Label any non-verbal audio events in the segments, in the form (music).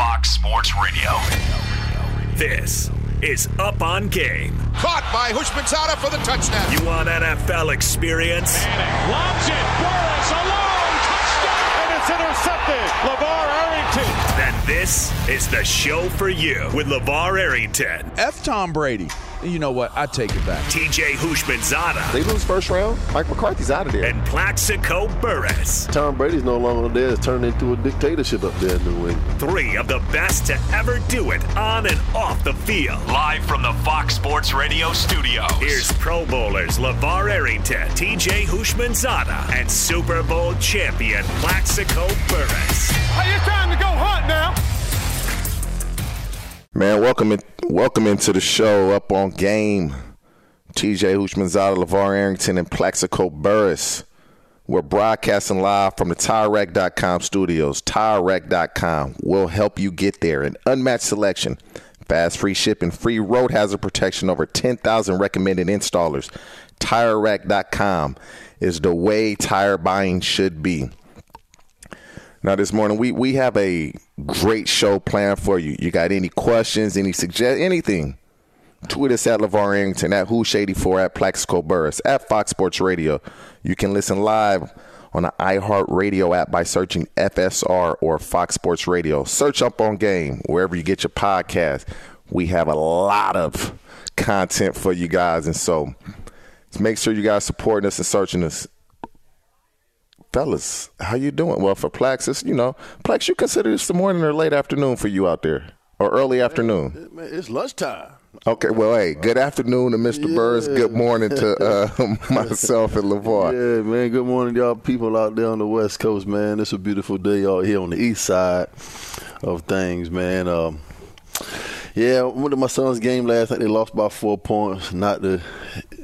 Fox Sports Radio. This is Up on Game. Caught by Houshmandzadeh for the touchdown. You want NFL experience? Manning lobs it. Burress alone. Touchdown. And it's intercepted. LaVar Arrington. Then this is the show for you with LaVar Arrington. F. Tom Brady. You know what? I take it back. TJ Houshmandzadeh. They lose first round. Mike McCarthy's out of there. And Plaxico Burress. Tom Brady's no longer there. It's turned into a dictatorship up there in New England. Three of the best to ever do it on and off the field. Live from the Fox Sports Radio studios. Here's Pro Bowlers LaVar Arrington, TJ Houshmandzadeh, and Super Bowl champion Plaxico Burress. Hey, it's time to go hunt now. Man, welcome in, welcome into the show. Up on game, TJ Houshmandzadeh, LaVar Arrington, and Plaxico Burress. We're broadcasting live from the TireRack.com studios. TireRack.com will help you get there. An unmatched selection, fast free shipping, free road hazard protection, over 10,000 recommended installers. TireRack.com is the way tire buying should be. Now, this morning we we have a great show planned for you. You got any questions, any suggest anything? Tweet us at LaVar Arrington, at Housh84, at Plaxico Burress, at Fox Sports Radio. You can listen live on the iHeartRadio app by searching FSR or Fox Sports Radio. Search up on game wherever you get your podcast. We have a lot of content for you guys, and so make sure you guys supporting us and searching us fellas, how you doing? Well, for Plaxis, you know, Plex, you consider this the morning or late afternoon for you out there, or early afternoon? Man, It's lunchtime. Okay, well, hey, good afternoon to Mr. Yeah. Burress. Good morning to (laughs) uh, (laughs) myself and LaVar. Yeah, man. Good morning, y'all people out there on the West Coast, man. It's a beautiful day out here on the east side of things, man. Um, yeah, I went to my son's game last night. They lost by four points. Not the,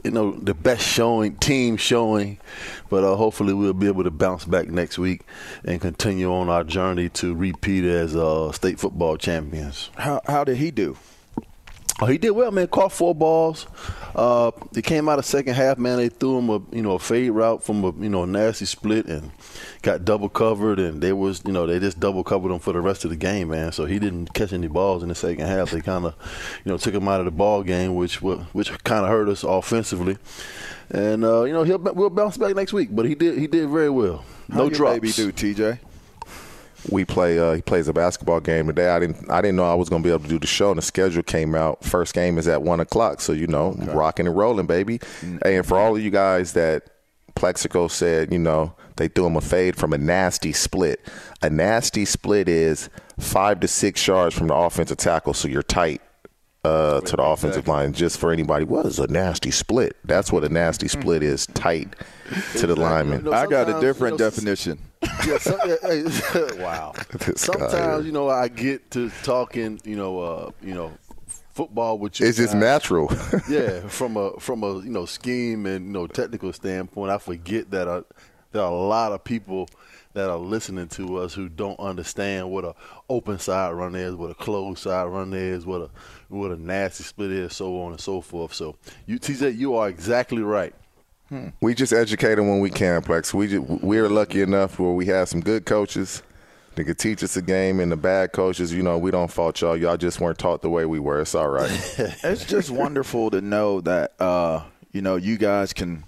you know, the best showing, team showing, but uh, hopefully we'll be able to bounce back next week and continue on our journey to repeat as uh, state football champions. How how did he do? Oh, he did well, man. Caught four balls. Uh, they came out of second half, man. They threw him a you know a fade route from a you know a nasty split and got double covered, and they was you know they just double covered him for the rest of the game, man. So he didn't catch any balls in the second half. They kind of you know took him out of the ball game, which which kind of hurt us offensively. And uh, you know he'll we'll bounce back next week, but he did he did very well. No How drops. Baby do TJ we play. Uh, he plays a basketball game today. I didn't. I didn't know I was going to be able to do the show. And the schedule came out. First game is at one o'clock. So you know, okay. rocking and rolling, baby. Mm-hmm. And for all of you guys that Plaxico said, you know, they threw him a fade from a nasty split. A nasty split is five to six yards from the offensive tackle, so you're tight uh, to the offensive line. Just for anybody, what is a nasty split? That's what a nasty hmm. split is. Tight (laughs) to the lineman. You know, I got a different you know, definition. Yeah, some, hey, (laughs) wow. Sometimes you know I get to talking, you know, uh, you know, football with you. It's just natural. (laughs) yeah, (laughs) from a from a you know scheme and you know technical standpoint, I forget that uh, there are a lot of people that are listening to us who don't understand what a open side run is, what a closed side run is, what a what a nasty split is, so on and so forth. So you TJ, you are exactly right. Hmm. We just educate them when we can, Plex. We just, we're lucky enough where we have some good coaches that could teach us a game, and the bad coaches, you know, we don't fault y'all. Y'all just weren't taught the way we were. It's all right. (laughs) it's just wonderful to know that uh, you know you guys can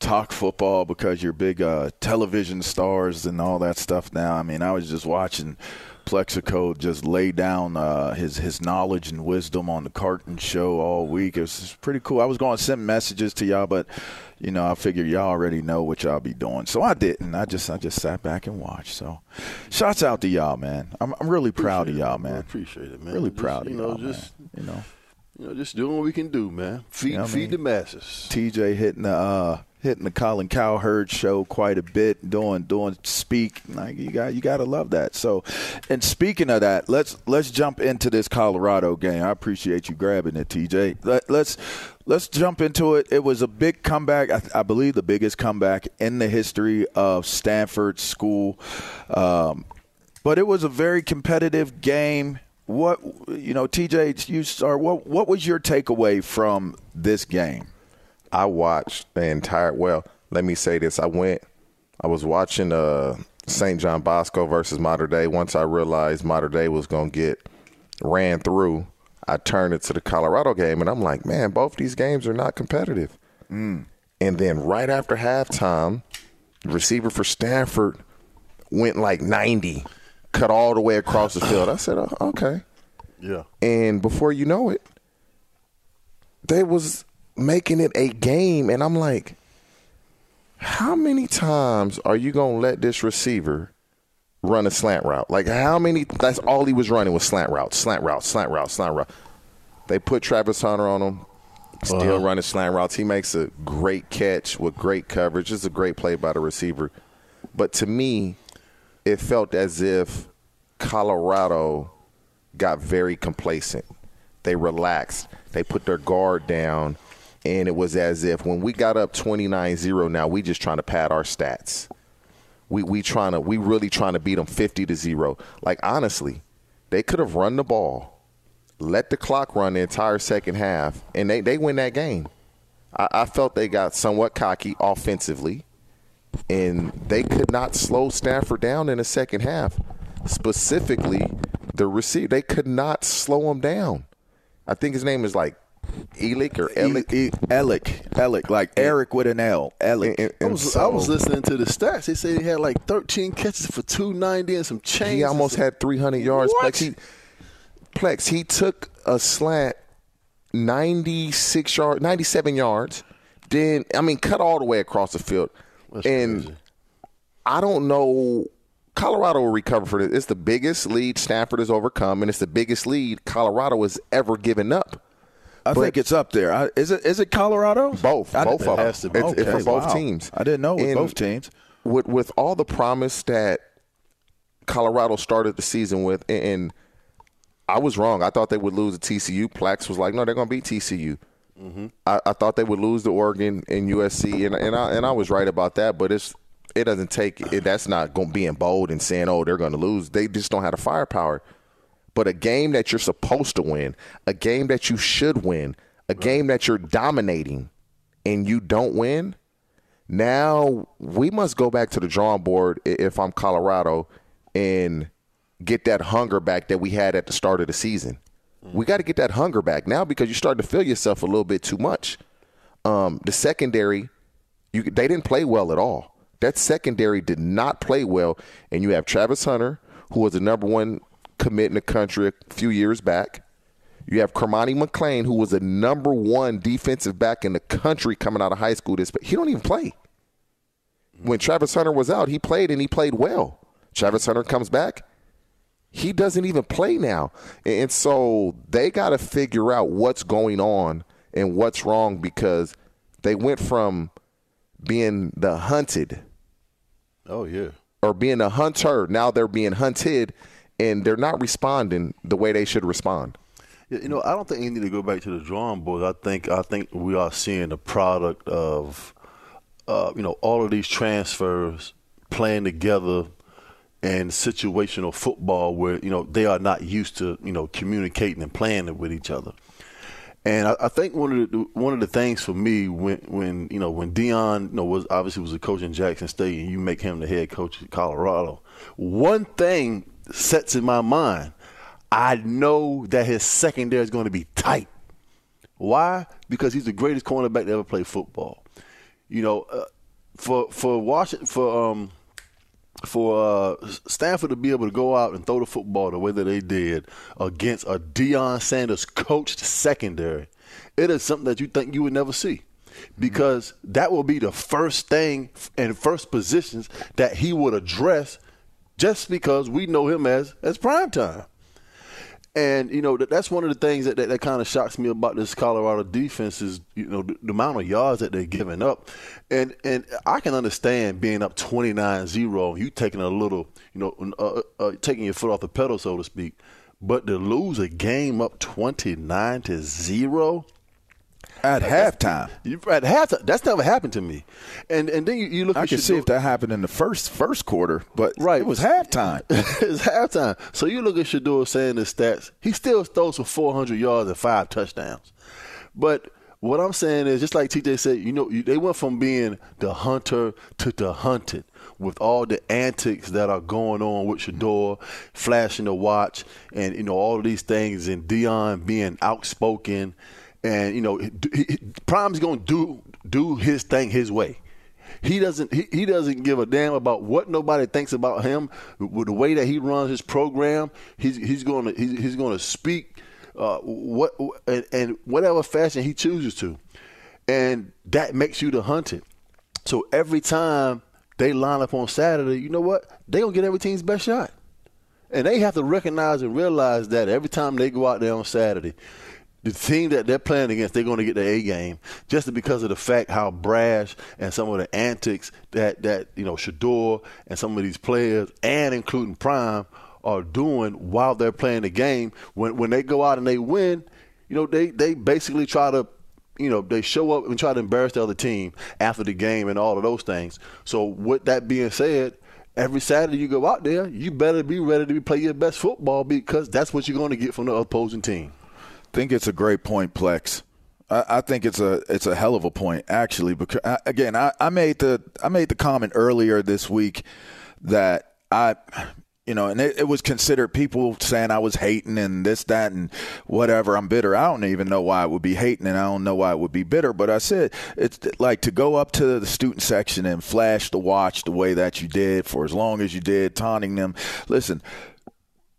talk football because you're big uh, television stars and all that stuff now. I mean, I was just watching Plaxico just lay down uh, his his knowledge and wisdom on the Carton show all week. It was pretty cool. I was going to send messages to y'all, but you know, I figured y'all already know what y'all be doing, so I didn't. I just I just sat back and watched. So, shouts out to y'all, man. I'm I'm really proud appreciate of y'all, it, man. Appreciate it, man. Really Just, proud of you know, y'all, just, man. You know. You know, just doing what we can do, man. Feed You know what I feed mean? the masses. TJ hitting the uh, hitting the Colin Cowherd show quite a bit, doing doing speak like you got you got to love that. So, and speaking of that, let's let's jump into this Colorado game. I appreciate you grabbing it, TJ. Let, let's let's jump into it. It was a big comeback. I, I believe the biggest comeback in the history of Stanford school. Um, but it was a very competitive game. What you know, TJ, you start. What what was your takeaway from this game? I watched the entire. Well, let me say this: I went. I was watching uh, St. John Bosco versus Mater Dei. Once I realized Mater Dei was going to get ran through, I turned it to the Colorado game, and I'm like, man, both these games are not competitive. Mm. And then right after halftime, the receiver for Stanford went like 90, cut all the way across the field. I said, oh, okay. Yeah. And before you know it, they was making it a game, and I'm like, how many times are you gonna let this receiver run a slant route? Like how many? That's all he was running was slant route, slant route, slant route, slant route. They put Travis Hunter on him. Still Uh-huh. running slant routes. He makes a great catch with great coverage. It's a great play by the receiver. But to me, it felt as if Colorado got very complacent. They relaxed. They put their guard down. And it was as if when we got up 29-0 now, we just trying to pad our stats. We we trying to we really trying to beat them 50 to 0. Like honestly, they could have run the ball, let the clock run the entire second half, and they, they win that game. I, I felt they got somewhat cocky offensively, and they could not slow Stanford down in the second half. Specifically, the receiver, they could not slow him down. I think his name is like Elick or Elick. E- Elick, Elick, like Eric with an L. Elick. And- I and was, so- I was listening to the stats. They said he had like 13 catches for 290 and some change. He almost had 300 yards. What? Plex, he, Plex, he took a slant 96 yards, 97 yards. Then, I mean, cut all the way across the field. That's and crazy. I don't know. Colorado will recover for this. It's the biggest lead Stanford has overcome, and it's the biggest lead Colorado has ever given up. I but- think it's up there. I, is it? Is it Colorado? Both, I both of them. has to be. It's, it's for both wow. teams. I didn't know with And both teams. With with all the promise that Colorado started the season with, and, and I was wrong. I thought they would lose to TCU. Plax was like, no, they're going to beat TCU. Mm-hmm. I, I thought they would lose to Oregon and USC, and and I and I was right about that. But it's it doesn't take it, that's not going being bold and saying, oh, they're going to lose. They just don't have the firepower. But a game that you're supposed to win, a game that you should win, a game that you're dominating, and you don't win, now we must go back to the drawing board if I'm Colorado and get that hunger back that we had at the start of the season. We got to get that hunger back now because you're starting to feel yourself a little bit too much. Um, the secondary, you they didn't play well at all. That secondary did not play well, and you have Travis Hunter, who was the number one commit in the country a few years back. You have Cormani McClain, who was the number one defensive back in the country coming out of high school. This, he don't even play. When Travis Hunter was out, he played and he played well. Travis Hunter comes back, he doesn't even play now. And so they got to figure out what's going on and what's wrong because they went from being the hunted Oh, yeah. or being a hunter, now they're being hunted and they're not responding the way they should respond. You know, I don't think you need to go back to the drawing board. I think I think we are seeing the product of, uh, you know, all of these transfers playing together and situational football where you know they are not used to you know communicating and playing with each other. And I, I think one of the one of the things for me when when you know when Deion you know was obviously was a coach in Jackson State and you make him the head coach at Colorado, one thing sets in my mind. I know that his secondary is going to be tight. Why? Because he's the greatest cornerback to ever play football. You know, uh, for for Washington for um for uh, Stanford to be able to go out and throw the football the way that they did against a Deion Sanders coached secondary, it is something that you think you would never see. Because mm-hmm. that will be the first thing and first positions that he would address just because we know him as as prime time. And you know that, that's one of the things that, that, that kind of shocks me about this Colorado defense is you know the, the, amount of yards that they're giving up, and and I can understand being up 29-0, you taking a little you know uh, uh, taking your foot off the pedal so to speak, but to lose a game up 29 to zero, at halftime. At halftime, that's never happened to me. And and then you, you look. I can see if that happened in the first first quarter, but right, it was halftime. (laughs) it's halftime. So you look at Shedeur saying the stats. He still throws for 400 yards and five touchdowns. But what I'm saying is, just like TJ said, you know, they went from being the hunter to the hunted with all the antics that are going on with Shedeur, flashing the watch, and you know all of these things, and Deion being outspoken and you know, Prime's to do do his thing his way. He doesn't he, he doesn't give a damn about what nobody thinks about him. With the way that he runs his program, he's he's going to he's, he's going to speak uh, what and, and whatever fashion he chooses to, and that makes you the hunted. So every time they line up on Saturday, you know what? They gonna get every team's best shot. And they have to recognize and realize that every time they go out there on Saturday, the team that they're playing against, they're going to get the A game just because of the fact how brash and some of the antics that that you know Shedeur and some of these players, and including Prime, are doing while they're playing the game. When when they go out and they win, you know they they basically try to. You know, they show up and try to embarrass the other team after the game and all of those things. So, with that being said, every Saturday you go out there, you better be ready to play your best football because that's what you're going to get from the opposing team think it's a great point, Plex. I, I think it's a it's a hell of a point actually. Because I, again, I, I made the I made the comment earlier this week that I you know, and it, it, was considered people saying I was hating and this, that, and whatever. I'm bitter. I don't even know why it would be hating, and I don't know why it would be bitter. But I said it's like to go up to the student section and flash the watch the way that you did for as long as you did, taunting them. Listen,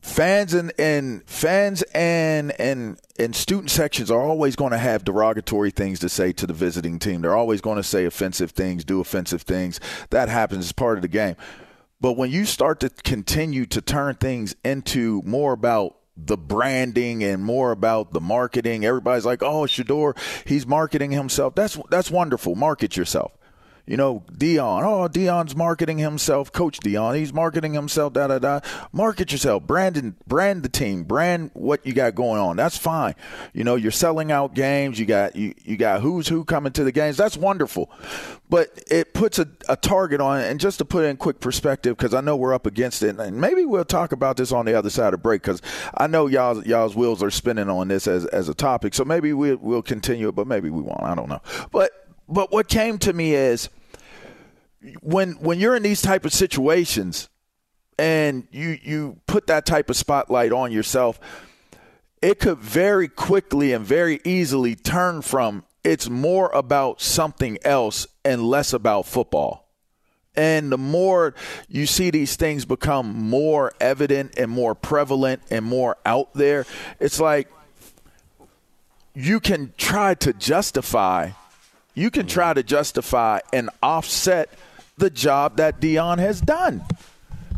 fans and, and fans and and and student sections are always going to have derogatory things to say to the visiting team. They're always going to say offensive things, do offensive things. That happens as part of the game. But when you start to continue to turn things into more about the branding and more about the marketing, everybody's like, "Oh, Shedeur, he's marketing himself." That's that's wonderful. Market yourself you know, Deion. Oh, Deion's marketing himself. Coach Deion, he's marketing himself. Da da da. Market yourself. Brand brand the team. Brand what you got going on. That's fine. You know, you're selling out games. You got you you got who's who coming to the games. That's wonderful. But it puts a, a target on it. And just to put it in quick perspective, because I know we're up against it, and maybe we'll talk about this on the other side of break, because I know y'all y'all's wheels are spinning on this as as a topic. So maybe we, we'll continue it, but maybe we won't. I don't know. But but what came to me is when when you're in these type of situations and you you put that type of spotlight on yourself, it could very quickly and very easily turn from it's more about something else and less about football. And the more you see these things become more evident and more prevalent and more out there, it's like you can try to justify you can try to justify and offset the job that Deion has done.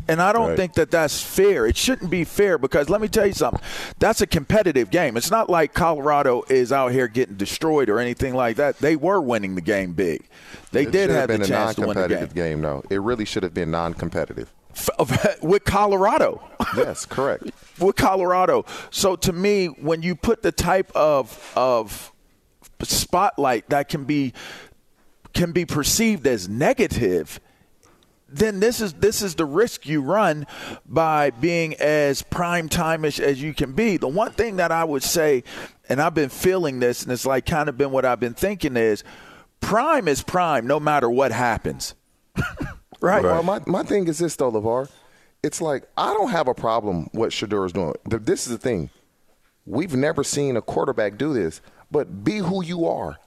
And I don't right. think that that's fair. It shouldn't be fair because let me tell you something. That's a competitive game. It's not like Colorado is out here getting destroyed or anything like that. They were winning the game big. They it did have, have the chance to win the game. game. No, it really should have been non-competitive. (laughs) With Colorado. (laughs) Yes, correct. With Colorado. So to me, when you put the type of of spotlight that can be can be perceived as negative, then this is this is the risk you run by being as prime time-ish as you can be. The one thing that I would say, and I've been feeling this, and it's like kind of been what I've been thinking is, prime is prime no matter what happens. (laughs) right. Well, my my thing is this though, LaVar. It's like I don't have a problem what Shedeur is doing. This is the thing. We've never seen a quarterback do this, but be who you are.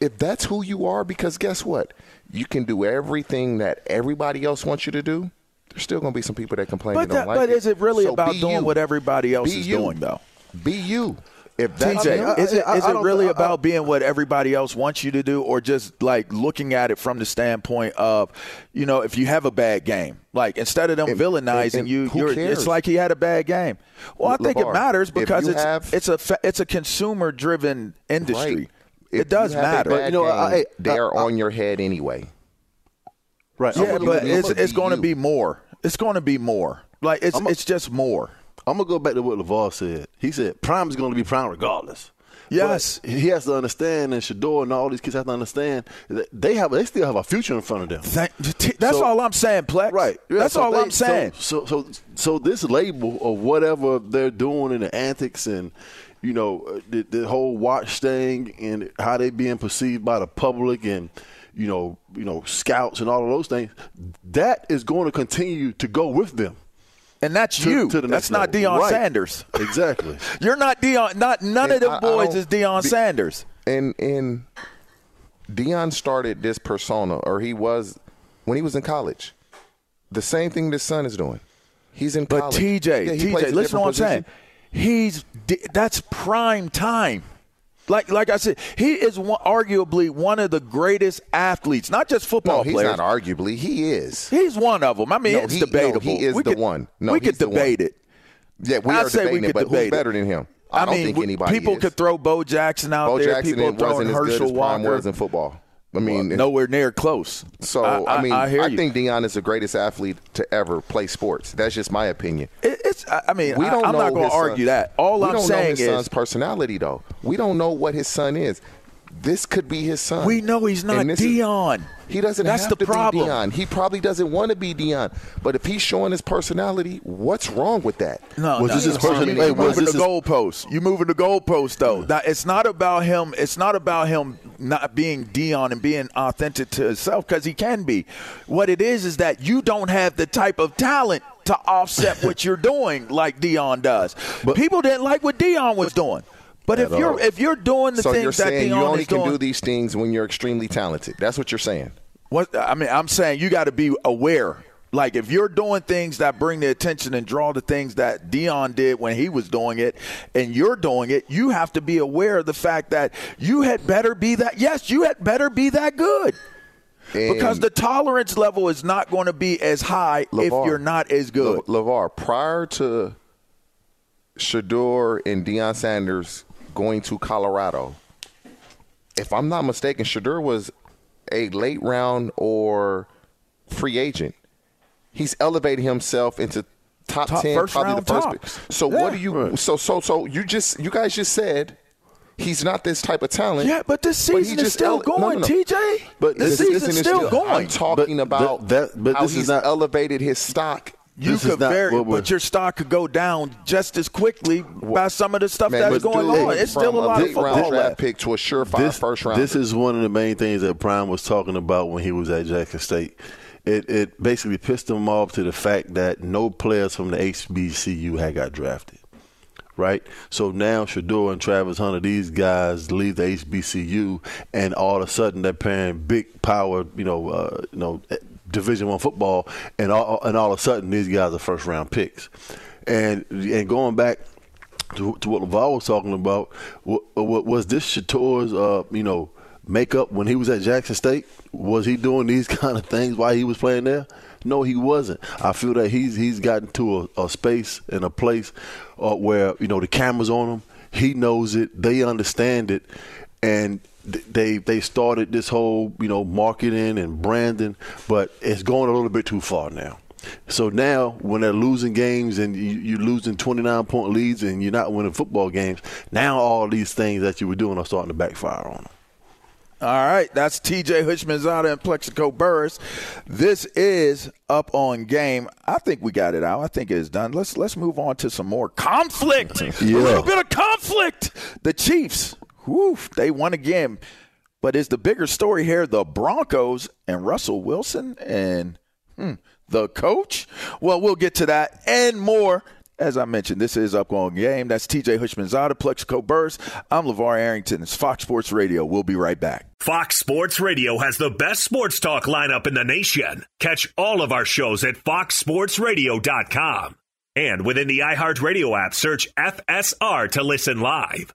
If that's who you are, because guess what? You can do everything that everybody else wants you to do. There's still going to be some people that complain But they don't that, like but it. is it really So about doing you. what everybody else Be is you. doing though? Be you. If that's TJ, you- is it, I- is it really I- about being what everybody else wants you to do, or just like looking at it from the standpoint of, you know, if you have a bad game, like instead of them And- villainizing and- and you, you're, it's like he had a bad game. Well, I think it matters because it's have- it's a it's a consumer driven industry. Right. It does you matter. bad you know, game, I- I- they're I- on your head anyway. Right. yeah, but I'm it's gonna it's be going to be more. It's going to be more. Like it's a- it's just more. I'm gonna go back to what LaVar said. He said prime is going to be prime regardless. Yes. But he has to understand, and Shedeur and all these kids have to understand that they have they still have a future in front of them. Thank, that's So- all I'm saying, Plex. Right. Yeah, That's so all they- I'm saying. So, so, so, so this label of whatever they're doing in the antics and, you know, uh, the, the whole watch thing and how they being perceived by the public and, you know, you know, scouts and all of those things, that is going to continue to go with them. and that's To, you. to the that's not level. Deion Right. Sanders. (laughs) Exactly. You're not Deion. Not none of And them I- I boys don't- is Deion be- Sanders. And and Deion started this persona, or he was when he was in college. The same thing this son is doing. He's in But college. TJ, Yeah, TJ, listen to what I'm saying. He's that's prime time. Like like I said, he is one, arguably one of the greatest athletes, not just football No, he's players. not arguably. He is. He's one of them. I mean, No, it's he- no, he is we the could, one. No, we could he's debate it. Yeah, we I'd are say we debating could it, but who's it. better than him? I, don't mean, think anybody people is. could throw Bo Jackson out Bo there. Jackson people throwing wasn't as good Herschel Walker. was in football. I mean, Well, nowhere near close. So I, I, mean, I, you. think Deion is the greatest athlete to ever play sports. That's just my opinion. It- it's. I I mean, We don't I'm know not going to argue son- that. All we I'm don't saying know his is, son's personality, though. We don't know what his son is. This could be his son. we know he's not And this is- Deion. He doesn't That's have the to problem. be Deion. He probably doesn't want to be Deion. But if he's showing his personality, what's wrong with that? No, Was no, this his no. person- I mean, hey, was moving this the his- goalpost. You moving the goalpost though. Now, it's not about him. It's not about him not being Deion and being authentic to himself because he can be. What it is is that you don't have the type of talent to offset what you're doing like Deion does. But people didn't like what Deion was doing. But if you're all. if you're doing the so things you're that saying you only can doing, do these things when you're extremely talented. That's what you're saying. What I mean, I'm saying you got to be aware. Like if you're doing things that bring the attention and draw the things that Deion did when he was doing it, and you're doing it, you have to be aware of the fact that you had better be that. Yes, you had better be that good. because the tolerance level is not going to be as high if you're not as good. Le- LaVar, prior to Shedeur and Deion Sanders going to Colorado, if I'm not mistaken, Shedeur was a late round or free agent. He's elevated himself into top, Top- ten, first probably round the first. tops. pick. So Yeah. what do you? So so so you just you guys just said he's not this type of talent. yeah, but this But season is still ele- going, no, no. TJ. But the this Season is still, going. I'm talking But about that- that- but how this is he's not- elevated his stock. You This could not very, we're- but your stock could go down just as quickly by some of the stuff Man, that's going dude, on. It's still a lot of football draft left. pick to a surefire this, first round. This is one of the main things that Prime was talking about when he was at Jackson State. It it basically pissed him off to the fact that no players from the HBCU had got drafted. Right? So now Shedeur and Travis Hunter, these guys leave the HBCU and all of a sudden they're playing big power, you know, uh, you know, division one football and all and all of a sudden these guys are first round picks. And and going back to, to what LaVar was talking about, what, what, was this Shedeur's, uh, you know, makeup when he was at Jackson State? Was he doing these (laughs) kind of things while he was playing there? No, he wasn't. I feel that he's he's gotten to a, a space and a place uh, where you know the cameras on him. He knows it. They understand it, and they they started this whole you know marketing and branding, but it's going a little bit too far now. So now, when they're losing games and you, you're losing 29 point leads and you're not winning football games, now all these things that you were doing are starting to backfire on them. All right, that's TJ Houshmandzadeh and Plaxico Burress. This is up on game. I think we got it out. I think it's done. Let's let's move on to some more conflict. Yeah. A little bit of conflict. The Chiefs, whew, they won again. But is the bigger story here the Broncos and Russell Wilson and hmm, the coach? Well, we'll get to that and more as I mentioned, this is Up Game. That's TJ Houshmandzadeh, Plaxico Burress. I'm LaVar Arrington. It's Fox Sports Radio. We'll be right back. Fox Sports Radio has the best sports talk lineup in the nation. Catch all of our shows at foxsportsradio.com. And within the iHeartRadio app, search FSR to listen live.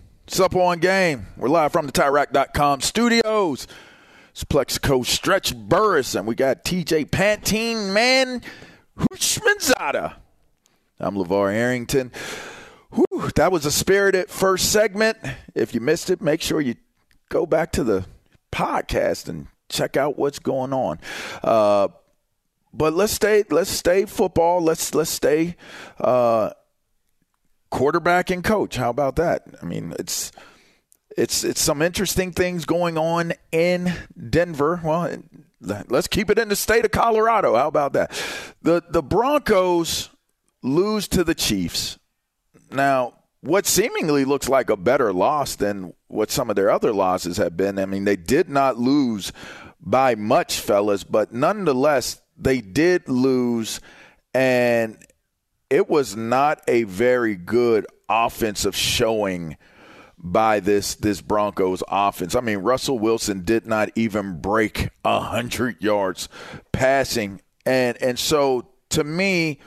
It's up on game. We're live from the TireRack.com studios. It's Plaxico Stretch Burress, and we got TJ Pantene Man Houshmandzadeh. I'm LaVar Arrington. Whew, that was a spirited first segment. If you missed it, make sure you go back to the podcast and check out what's going on. Uh, but let's stay. Let's stay football. Let's let's stay uh, quarterback and coach. How about that? I mean, it's it's it's some interesting things going on in Denver. Well, let's keep it in the state of Colorado. How about that? The the Broncos lose to the Chiefs. Now, what seemingly looks like a better loss than what some of their other losses have been. I mean, they did not lose by much, fellas, but nonetheless, they did lose and it was not a very good offensive showing by this this Broncos offense. I mean, Russell Wilson did not even break hundred yards passing, and and so to me,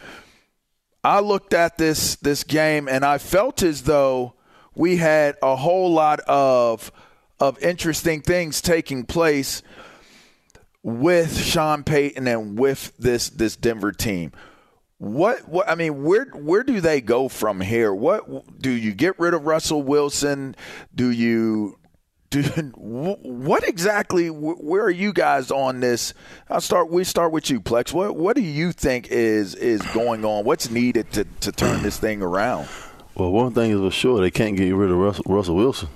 I looked at this this game and I felt as though we had a whole lot of of interesting things taking place with Sean Payton and with this this Denver team What, what I mean, where where do they go from here? What do you get rid of Russell Wilson? Do you do what exactly? Where are you guys on this? I'll start. We start with you, Plex. What what do you think is is going on? What's needed to to turn this thing around? Well, one thing is for sure, they can't get rid of Russell, Russell Wilson.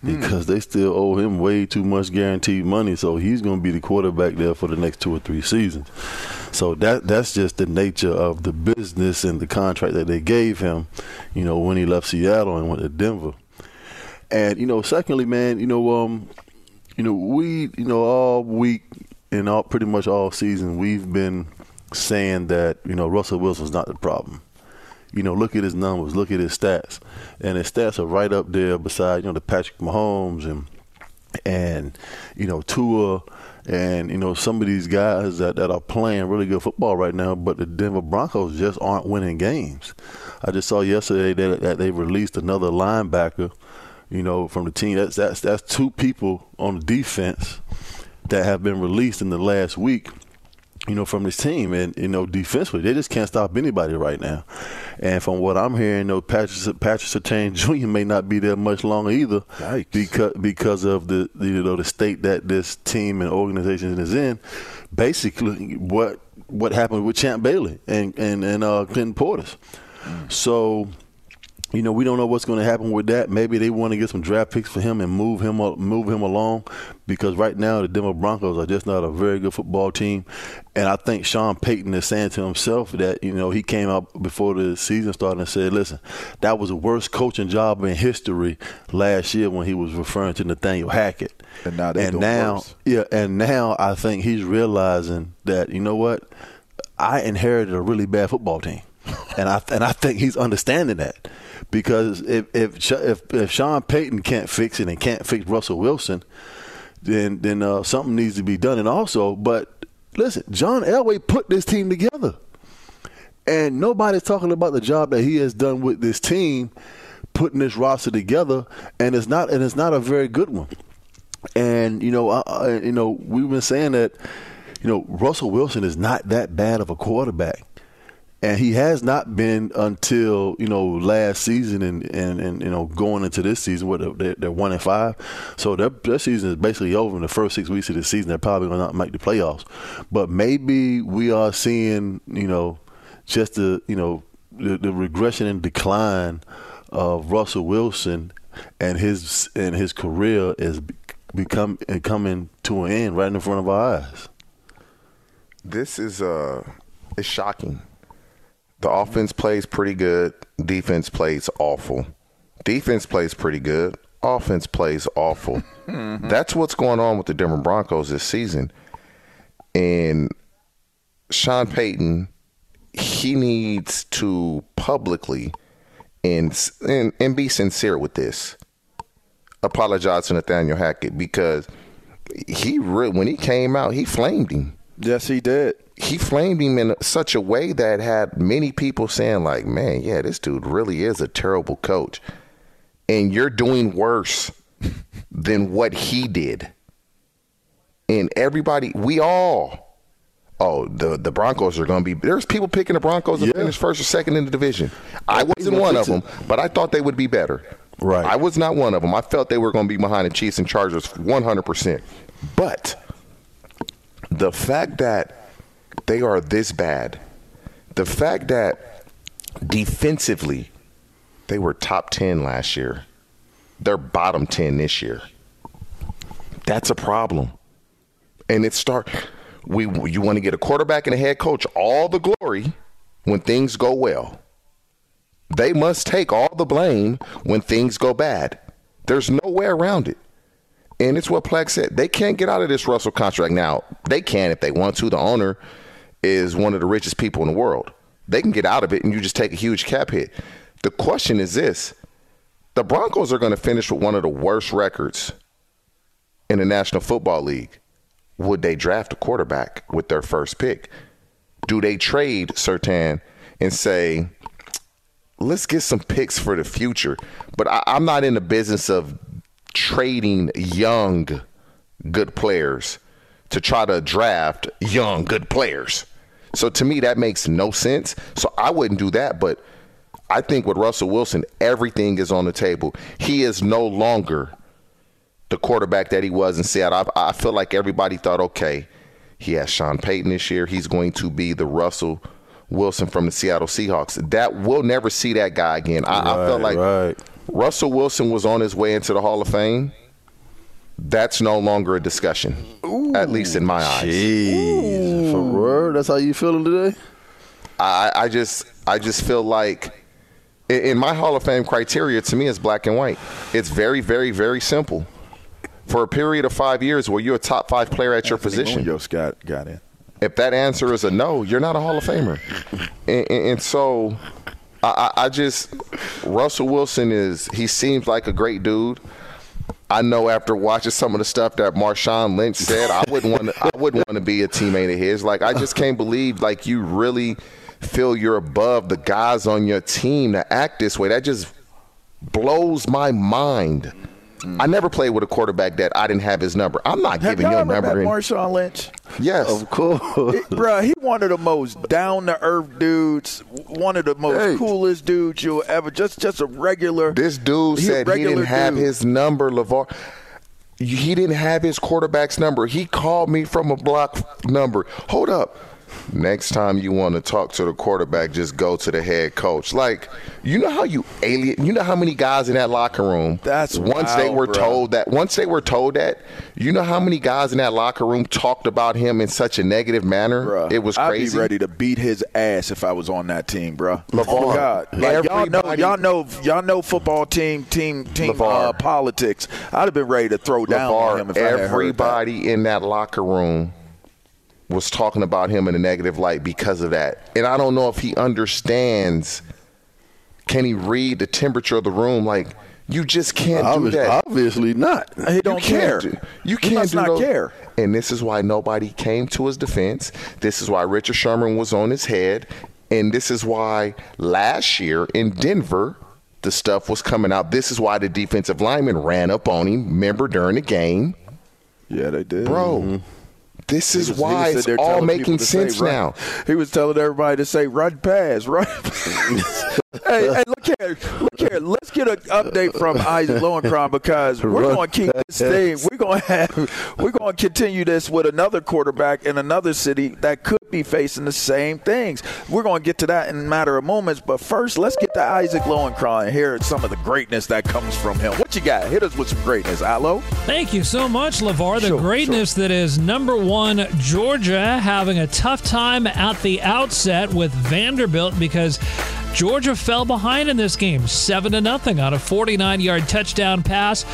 Hmm. because they still owe him way too much guaranteed money. So he's going to be the quarterback there for the next two or three seasons. So that that's just the nature of the business and the contract that they gave him, you know, when he left Seattle and went to Denver. And you know, secondly, man, you know, um, you know, we, you know, all week and all pretty much all season, we've been saying that you know Russell Wilson's not the problem you know, look at his numbers, look at his stats, and his stats are right up there beside you know the Patrick Mahomes and and you know Tua and you know some of these guys that, that are playing really good football right now, but the Denver Broncos just aren't winning games. I just saw yesterday that, that they released another linebacker, you know, from the team. That's that's that's two people on the defense that have been released in the last week you know, from this team. And, you know, defensively, they just can't stop anybody right now. And from what I'm hearing, you know, Patrick, Patrick Surtain (laughs) Jr. may not be there much longer either Yikes. because because of the, you know, the state that this team and organization is in. Basically, what what happened with Champ Bailey and, and, and uh, Clinton Portis. Mm. So – you know, we don't know what's going to happen with that. Maybe they want to get some draft picks for him and move him up, move him along, because right now the Denver Broncos are just not a very good football team, and I think Sean Payton is saying to himself that you know he came out before the season started and said, "Listen, that was the worst coaching job in history last year when he was referring to Nathaniel Hackett." And now, and now, worse. yeah, and now I think he's realizing that you know what, I inherited a really bad football team, (laughs) and I and I think he's understanding that because if if if, if Sean Payton can't fix it and can't fix Russell Wilson, then then uh, something needs to be done. And also, but listen, John Elway put this team together, and nobody's talking about the job that he has done with this team, putting this roster together, and it's not and it's not a very good one. And you know, I, you know, we've been saying that, you know, Russell Wilson is not that bad of a quarterback and he has not been until you know last season and and, and you know going into this season where they're, they're one and five. So their, their season is basically over in the first six weeks of the season. They're probably going to not make the playoffs. But maybe we are seeing you know just the you know the, the regression and decline of Russell Wilson and his and his career is become and coming to an end right in front of our eyes. This is uh it's shocking the offense plays pretty good. Defense plays awful. Defense plays pretty good. Offense plays awful. mm-hmm. That's what's going on with the Denver Broncos this season. And Sean Payton, he needs to publicly and and, and be sincere with this. Apologize to Nathaniel Hackett because he re- when he came out, he flamed him. Yes, he did he flamed him in such a way that had many people saying like man yeah this dude really is a terrible coach. And you're doing worse (laughs) than what he did. And everybody we all oh the the broncos are going to be there's people picking the broncos to yeah. finish first or second in the division. I wasn't one of them but i thought they would be better. Right. I was not one of them. I felt they were going to be behind the chiefs and chargers 100% but the fact that they are this bad. The fact that defensively they were top 10 last year, they're bottom 10 this year. That's a problem. And it start we you want to get a quarterback and a head coach all the glory when things go well. They must take all the blame when things go bad. There's no way around it. And it's what Plex said. They can't get out of this Russell contract. Now, they can if they want to. The owner is one of the richest people in the world. They can get out of it and you just take a huge cap hit. The question is this the Broncos are going to finish with one of the worst records in the National Football League. Would they draft a quarterback with their first pick? Do they trade Surtain and say, let's get some picks for the future? But I, I'm not in the business of trading young, good players to try to draft young, good players. So to me, that makes no sense. So I wouldn't do that. But I think with Russell Wilson, everything is on the table. He is no longer the quarterback that he was in Seattle. I, I feel like everybody thought, okay, he has Sean Payton this year. He's going to be the Russell Wilson from the Seattle Seahawks. That we'll never see that guy again. I, I felt like right. Russell Wilson was on his way into the Hall of Fame. That's no longer a discussion, at least in my eyes. Jeez. For real? That's how you feeling today? I, I just, I just feel like in, in my Hall of Fame criteria, to me, it's black and white. It's very, very, very simple. For a period of five years, where you're a top five player at your position, Munoz got got in. if that answer is a no, you're not a Hall of Famer. And, and, and so I, I I just, Russell Wilson is, he seems like a great dude. I know after watching some of the stuff that Marshawn Lynch said, I wouldn't want to, I wouldn't (laughs) want to be a teammate of his. Like, I just can't believe, like, you really feel you're above the guys on your team to act this way. That just blows my mind. I never played with a quarterback that I didn't have his number. I'm not Have giving y'all a number. met and- Marshawn Lynch? yes. Of course. Bruh, he one of the most down to earth dudes, one of the most Hey. coolest dudes you'll ever. Just just a regular. This dude he said he didn't have dude. his number, LaVar. He didn't have his quarterback's number. He called me from a block number. Hold up. Next time you want to talk to the quarterback, just go to the head coach. Like, you know how you alien you know how many guys in that locker room That's once they were bro. told that once they were told that, you know how many guys in that locker room talked about him in such a negative manner? It was crazy. I'd be ready to beat his ass if I was on that team, bro. LaVar, oh God, like, y'all know, y'all know, y'all know football team, team, team LaVar. uh, politics. I'd have been ready to throw down on him LaVar, if I had heard that. everybody in that locker room was talking about him in a negative light because of that. And I don't know if he understands. Can he read the temperature of the room? Like you just can't do that. Obviously not. He don't you can't care. do- you He can't must do not those- care. And this is why nobody came to his defense. This is why Richard Sherman was on his head. And this is why last year in Denver, the stuff was coming out. This is why the defensive lineman ran up on him. Remember during the game, Yeah, they did, bro. Mm-hmm. This is was- why it's all making to say, sense now. He was telling everybody to say run pass, run. (laughs) hey, hey, look here, look here. Let's get an update from Isaac Lowenkron because we're Run going to keep this thing. We're going to have. We're going to continue this with another quarterback in another city that could be facing the same things. We're going to get to that in a matter of moments. But first, let's get to Isaac Lowenkron and hear some of the greatness that comes from him. What you got? Hit us with some greatness, Alo. Thank you so much, LaVar. The Sure, greatness that is number one, Georgia having a tough time at the outset with Vanderbilt because Georgia fell behind in this game, 7 to nothing on a 49 yard touchdown pass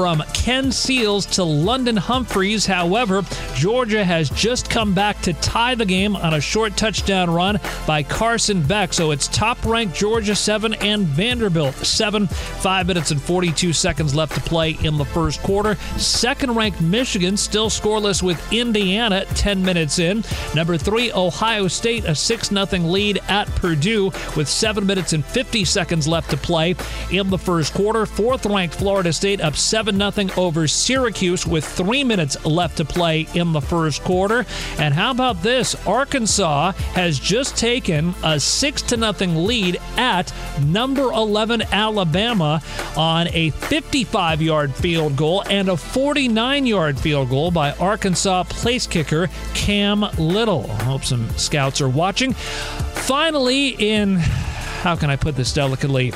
from Ken Seals to London Humphreys. However, Georgia has just come back to tie the game on a short touchdown run by Carson Beck. So it's top ranked Georgia 7 and Vanderbilt 7. 5 minutes and 42 seconds left to play in the first quarter. Second ranked Michigan still scoreless with Indiana 10 minutes in. Number 3, Ohio State, a 6 0 lead at Purdue with 7 minutes and 50 seconds left to play in the first quarter. Fourth ranked Florida State up 7 0 over Syracuse with 3 minutes left to play in the first quarter. And how about this? Arkansas has just taken a 6 0 lead at number 11 Alabama on a 55 yard field goal and a 49 yard field goal by Arkansas place kicker Cam Little. I hope some scouts are watching. Finally, in how can I put this delicately?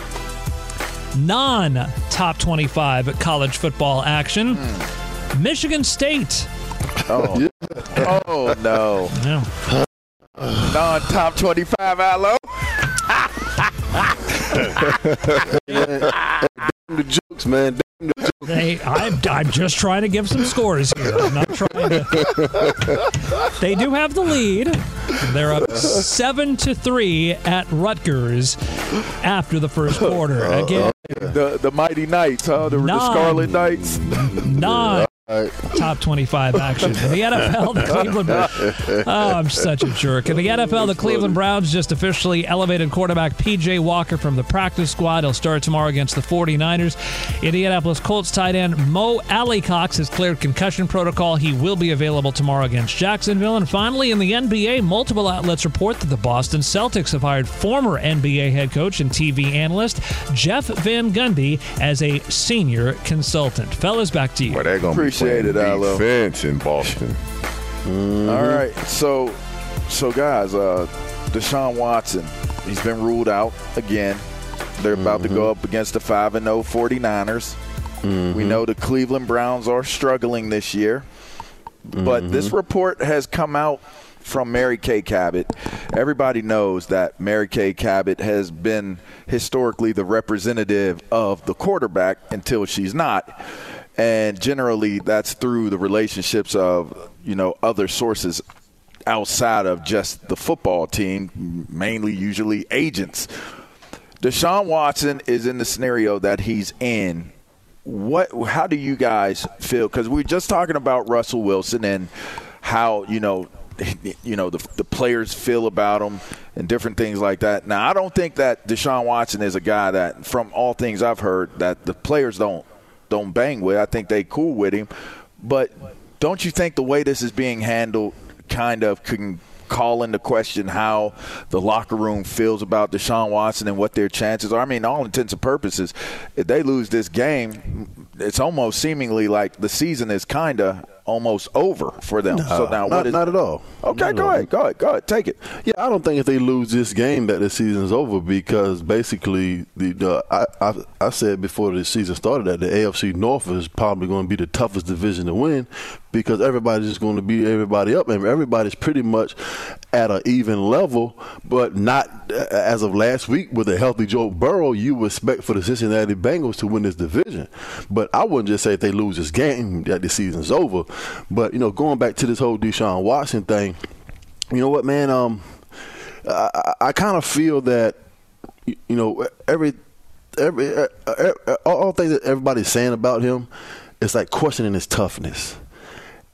Non top 25 college football action. Michigan State. Oh, (laughs) oh no. Yeah. Non top 25 Alo. (laughs) the jokes, man. Damn the jokes. They, I'm, I'm just trying to give some scores here. I'm not trying to. They do have the lead. They're up seven to three at Rutgers after the first quarter. Uh, uh, Again, The the Mighty Knights, huh? The, the Scarlet Knights. Non top 25 action. In the NFL, the Cleveland Browns. (laughs) Oh, I'm such a jerk. In the NFL, the Cleveland Browns just officially elevated quarterback PJ Walker from the practice squad. He'll start tomorrow against the 49ers. Indianapolis Colts tight end Mo Alie-Cox has cleared concussion protocol. He will be available tomorrow against Jacksonville. And finally, in the NBA, multiple outlets report that the Boston Celtics have hired former NBA head coach and TV analyst Jeff Van Gundy as a senior consultant. Fellas, back to you. Well, they're gonna Appreciate it, Alo. defense in Boston. Mm-hmm. All right, so so guys, uh, Deshaun Watson, he's been ruled out again. They're about to go mm-hmm. up against the five and 0 49ers. We mm-hmm. know the Cleveland Browns are struggling this year, but this report has come out from Mary Kay Cabot. Everybody knows that Mary Kay Cabot has been historically the representative of the quarterback until she's not. And generally that's through the relationships of, you know, other sources outside of just the football team, mainly usually agents. Deshaun Watson is in the scenario that he's in. What? How do you guys feel? Because we are just talking about Russell Wilson and how you know, you know the, the players feel about him and different things like that. Now, I don't think that Deshaun Watson is a guy that, from all things I've heard, that the players don't don't bang with. I think they cool with him, but don't you think the way this is being handled kind of can call into question how the locker room feels about Deshaun Watson and what their chances are? I mean, all intents and purposes, if they lose this game, it's almost seemingly like the season is kind of almost over for them. No, so now, not, what is not at all. Okay, Not go ahead, go ahead, go ahead, take it. Yeah, I don't think if they lose this game that the season's over because basically the, the I, I I said before the season started that the AFC North is probably going to be the toughest division to win because everybody's just going to beat everybody up and everybody's pretty much at an even level, but not uh, as of last week with a healthy Joe Burrow. You would expect for the Cincinnati Bengals to win this division, but I wouldn't just say if they lose this game that the season's over. But you know, going back to this whole Deshaun Watson thing, you know what, man? Um, I, I, kind of feel that you you know every every uh, uh, uh, all, all things that everybody's saying about him, it's like questioning his toughness.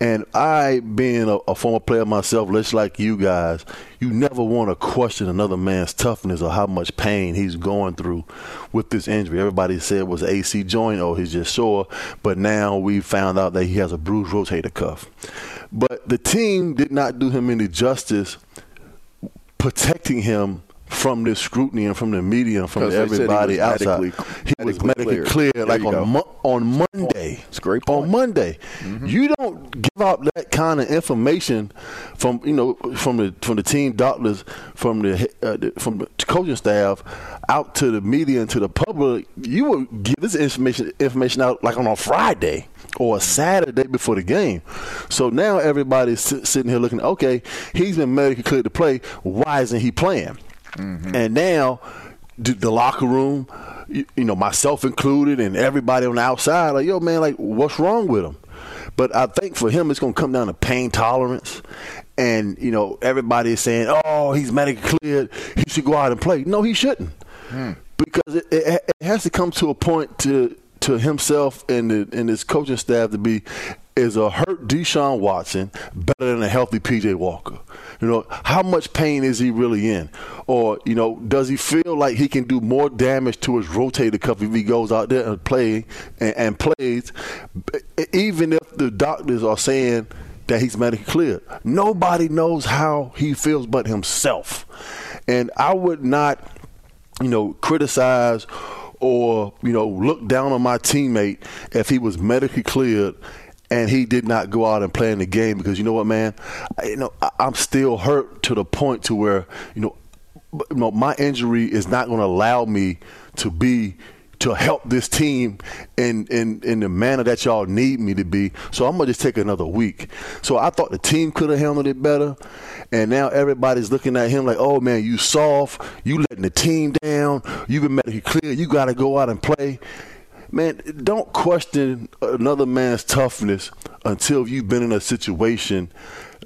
And I, being a, a former player myself, just like you guys, you never want to question another man's toughness or how much pain he's going through with this injury. Everybody said it was AC joint or he's just sore, but now we found out that he has a bruised rotator cuff. But the team did not do him any justice protecting him from this scrutiny and from the media and from said he everybody outside. medically- he was medically cleared. cleared, like on Mo- on Monday. It's great On Monday, you don't give out that kind of information from you know from the from the team doctors, from the, uh, the from the coaching staff out to the media and to the public. You would give this information information out like on a Friday or a Saturday before the game. So now everybody's sitting here looking. Okay, he's been medically cleared to play. Why isn't he playing? Mm-hmm. And now the, locker room, you, know, myself included, and everybody on the outside, like, yo, man, like, what's wrong with him? But I think for him, it's going to come down to pain tolerance. And, you know, everybody is saying, oh, he's medically cleared. He should go out and play. No, he shouldn't. Hmm. Because it, it, it has to come to a point to to himself and the, and his coaching staff to be is a hurt Deshaun Watson better than a healthy PJ Walker? You know, how much pain is he really in? Or, you know, does he feel like he can do more damage to his rotator cuff if he goes out there and play and, and plays, even if the doctors are saying that he's medically cleared? Nobody knows how he feels but himself. And I would not, you know, criticize or you know look down on my teammate if he was medically cleared and he did not go out and play in the game because you know what man I, you know I, I'm still hurt to the point to where you know, you know my injury is not going to allow me to be to help this team in, in, in the manner that y'all need me to be. So I'm gonna just take another week. So I thought the team could have handled it better, and now everybody's looking at him like, "Oh man, you soft, you letting the team down, you've been medically clear, you got to go out and play." Man, don't question another man's toughness until you've been in a situation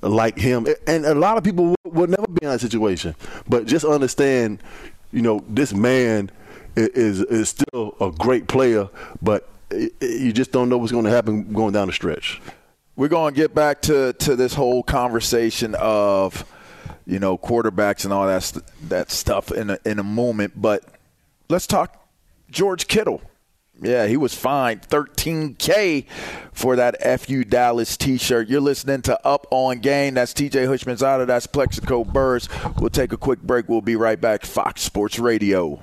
like him. And a lot of people will, never be in that situation. But just understand, you know, this man is is still a great player, but you just don't know what's going to happen going down the stretch. We're going to get back to, to this whole conversation of, you know, quarterbacks and all that that stuff in a, in a moment. But let's talk George Kittle. Yeah, he was fined 13K for that FU Dallas t shirt. You're listening to Up on Game. That's TJ Houshmandzadeh. That's Plaxico Burress. We'll take a quick break. We'll be right back. Fox Sports Radio.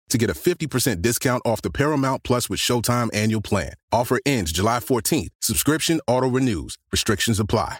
to get a 50% discount off the Paramount Plus with Showtime annual plan. Offer ends July 14th. Subscription auto-renews. Restrictions apply.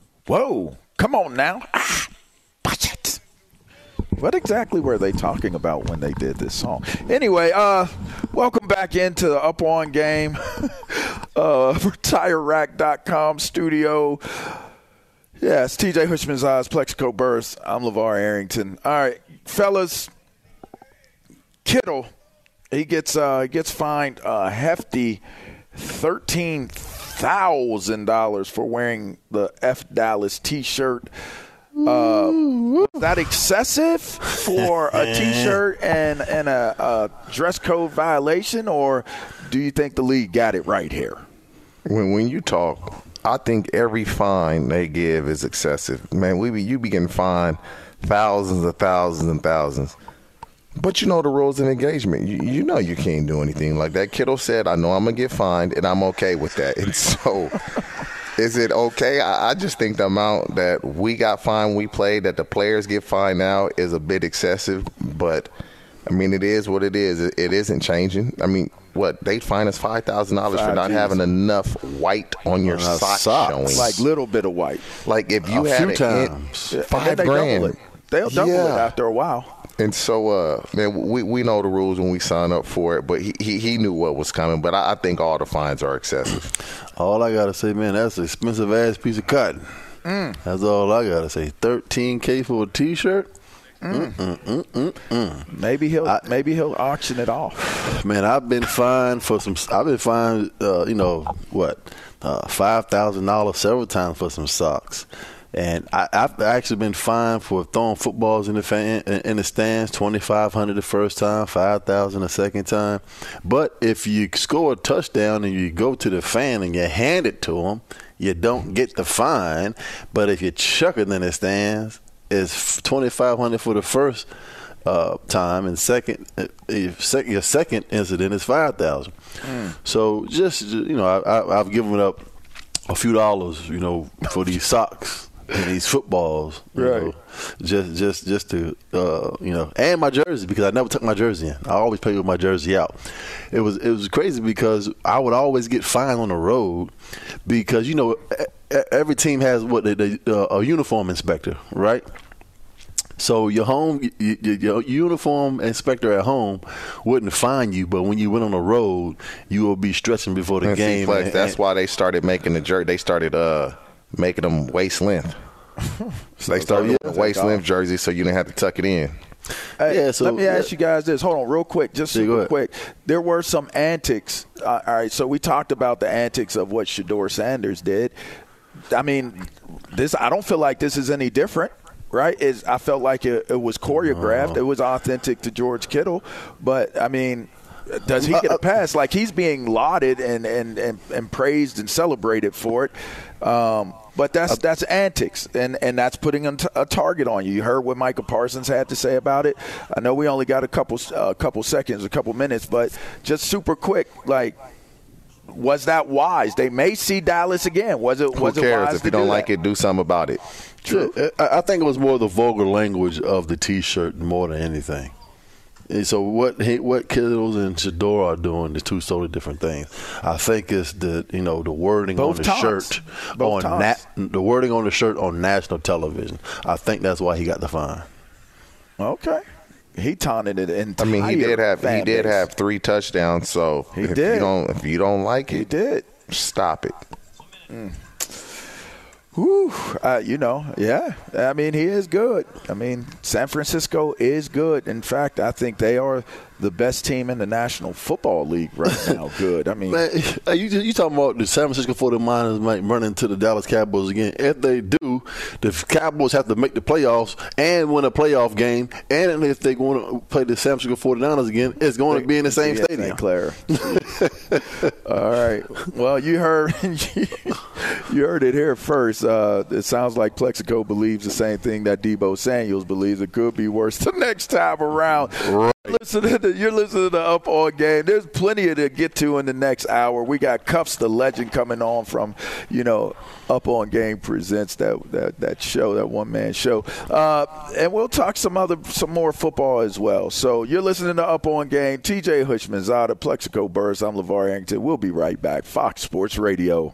Whoa, come on now. Ah, watch it. What exactly were they talking about when they did this song? Anyway, uh, welcome back into the Up On Game (laughs) uh, for TireRack.com studio. Yeah, it's TJ Hushman's Eyes, Plaxico Burress. I'm LaVar Arrington. All right, fellas, Kittle, he gets uh, gets fined a hefty thirteen thousand dollars for wearing the F Dallas T-shirt. Uh, that excessive for (laughs) a T-shirt and and a, a, dress code violation, or do you think the league got it right here? When when you talk, I think every fine they give is excessive. Man, we be, you be getting fined thousands of thousands and thousands. But you know the rules of engagement. You, you know you can't do anything like that. Kittle said, "I know I'm gonna get fined, and I'm okay with that." And (laughs) so, is it okay? I, I, just think the amount that we got fined, we played, that the players get fined now is a bit excessive. But I mean, it is what it is. It, it isn't changing. I mean, what they fine us five thousand dollars for not G's. having enough white on your uh, sock showing, like little bit of white. Like if you a had few times, five grand, double they'll double yeah. it after a while. And so, uh, man, we, we know the rules when we sign up for it, but he, he, he knew what was coming. But I, I, think all the fines are excessive. All I gotta say, man, that's an expensive ass piece of cotton. Mm. That's all I gotta say. Thirteen k for a t-shirt. Mm. Mm, mm, maybe he'll I, maybe he'll auction it off. Man, I've been fined for some. I've been fined, uh, you know what, uh, five thousand dollars several times for some socks. And I, have actually been fined for throwing footballs in the fan, in the stands. Twenty five hundred the first time, five thousand the second time. But if you score a touchdown and you go to the fan and you hand it to them, you don't get the fine. But if you chuck it in the stands, it's twenty five hundred for the first uh, time, and second, uh, your second incident is five thousand. Mm. So just you know, I, have given up a few dollars, you know, for these socks and these footballs, right? Know, just just just to uh, you know, and my jersey because I never took my jersey in. I always play with my jersey out. It was it was crazy because I would always get fined on the road because you know every team has what they, uh, a uniform inspector, right? So your home, your uniform inspector at home wouldn't find you, but when you went on the road, you will be stretching before the and game. See, and, that's why they started making the jerk. They started uh, making them waist length. so (laughs) they started yeah, waist length jerseys, so you didn't have to tuck it in. Hey, yeah, so, let me ask you guys this. Hold on, real quick, just yeah, real quick. There were some antics. Uh, all right, so we talked about the antics of what Shedeur Sanders did. I mean, this. I don't feel like this is any different right? Is I felt like it, it was choreographed. It was authentic to George Kittle, but I mean. Does he get a pass? Like he's being lauded and, and, and, and praised and celebrated for it. Um, but that's that's antics, and, and that's putting a, t- a target on you. You heard what Micah Parsons had to say about it. I know we only got a couple a uh, couple seconds, a couple minutes, but just super quick, like was that wise? They may see Dallas again. Was it? Who was cares? it wise if you don't like it, do something about it. True. I think it was more the vulgar language of the T-shirt more than anything. And so what what Kittles and Shedeur are doing is two totally different things. I think it's the you know the wording Both on the shirt Both on na- the wording on the shirt on national television. I think that's why he got the fine. Okay. He taunted it in. I mean, he did have he did have three touchdowns. So he if did. You don't, if you don't like it, he did. Stop it. Mm. Whew, uh, you know, yeah. I mean, he is good. I mean, San Francisco is good. In fact, I think they are the best team in the National Football League right (laughs) now. Good. I mean, Man, you you talking about the San Francisco 49ers might run into the Dallas Cowboys again? If they do, the Cowboys have to make the playoffs and win a playoff game. And if they want to play the San Francisco 49ers again, it's going to be in the same stadium. Santa Clara. (laughs) All right. Well, you heard (laughs) you heard it here first. Uh, it sounds like Plaxico believes the same thing that Deebo Samuels believes. It could be worse the next time around. Right. Listen to the, you're listening to Up On Game. There's plenty to get to in the next hour. We got Cuffs the Legend coming on from, you know, Up On Game presents that that, that show, that one man show, uh, and we'll talk some other some more football as well. So you're listening to Up On Game. T.J. Hushman, Zada, Plaxico Burress. I'm LaVar Arrington. We'll be right back. Fox Sports Radio.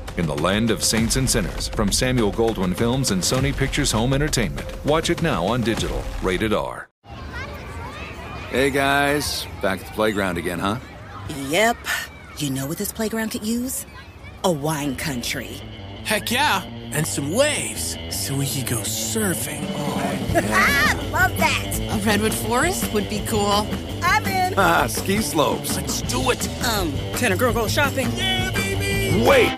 In the Land of Saints and Sinners from Samuel Goldwyn Films and Sony Pictures Home Entertainment. Watch it now on digital. Rated R. Hey guys, back at the playground again, huh? Yep. You know what this playground could use? A wine country. Heck yeah, and some waves so we could go surfing. Oh, (laughs) yeah. Love that. A redwood forest would be cool. I'm in. Ah, ski slopes. Let's do it. Um, can a girl go shopping? Yeah, baby. Wait.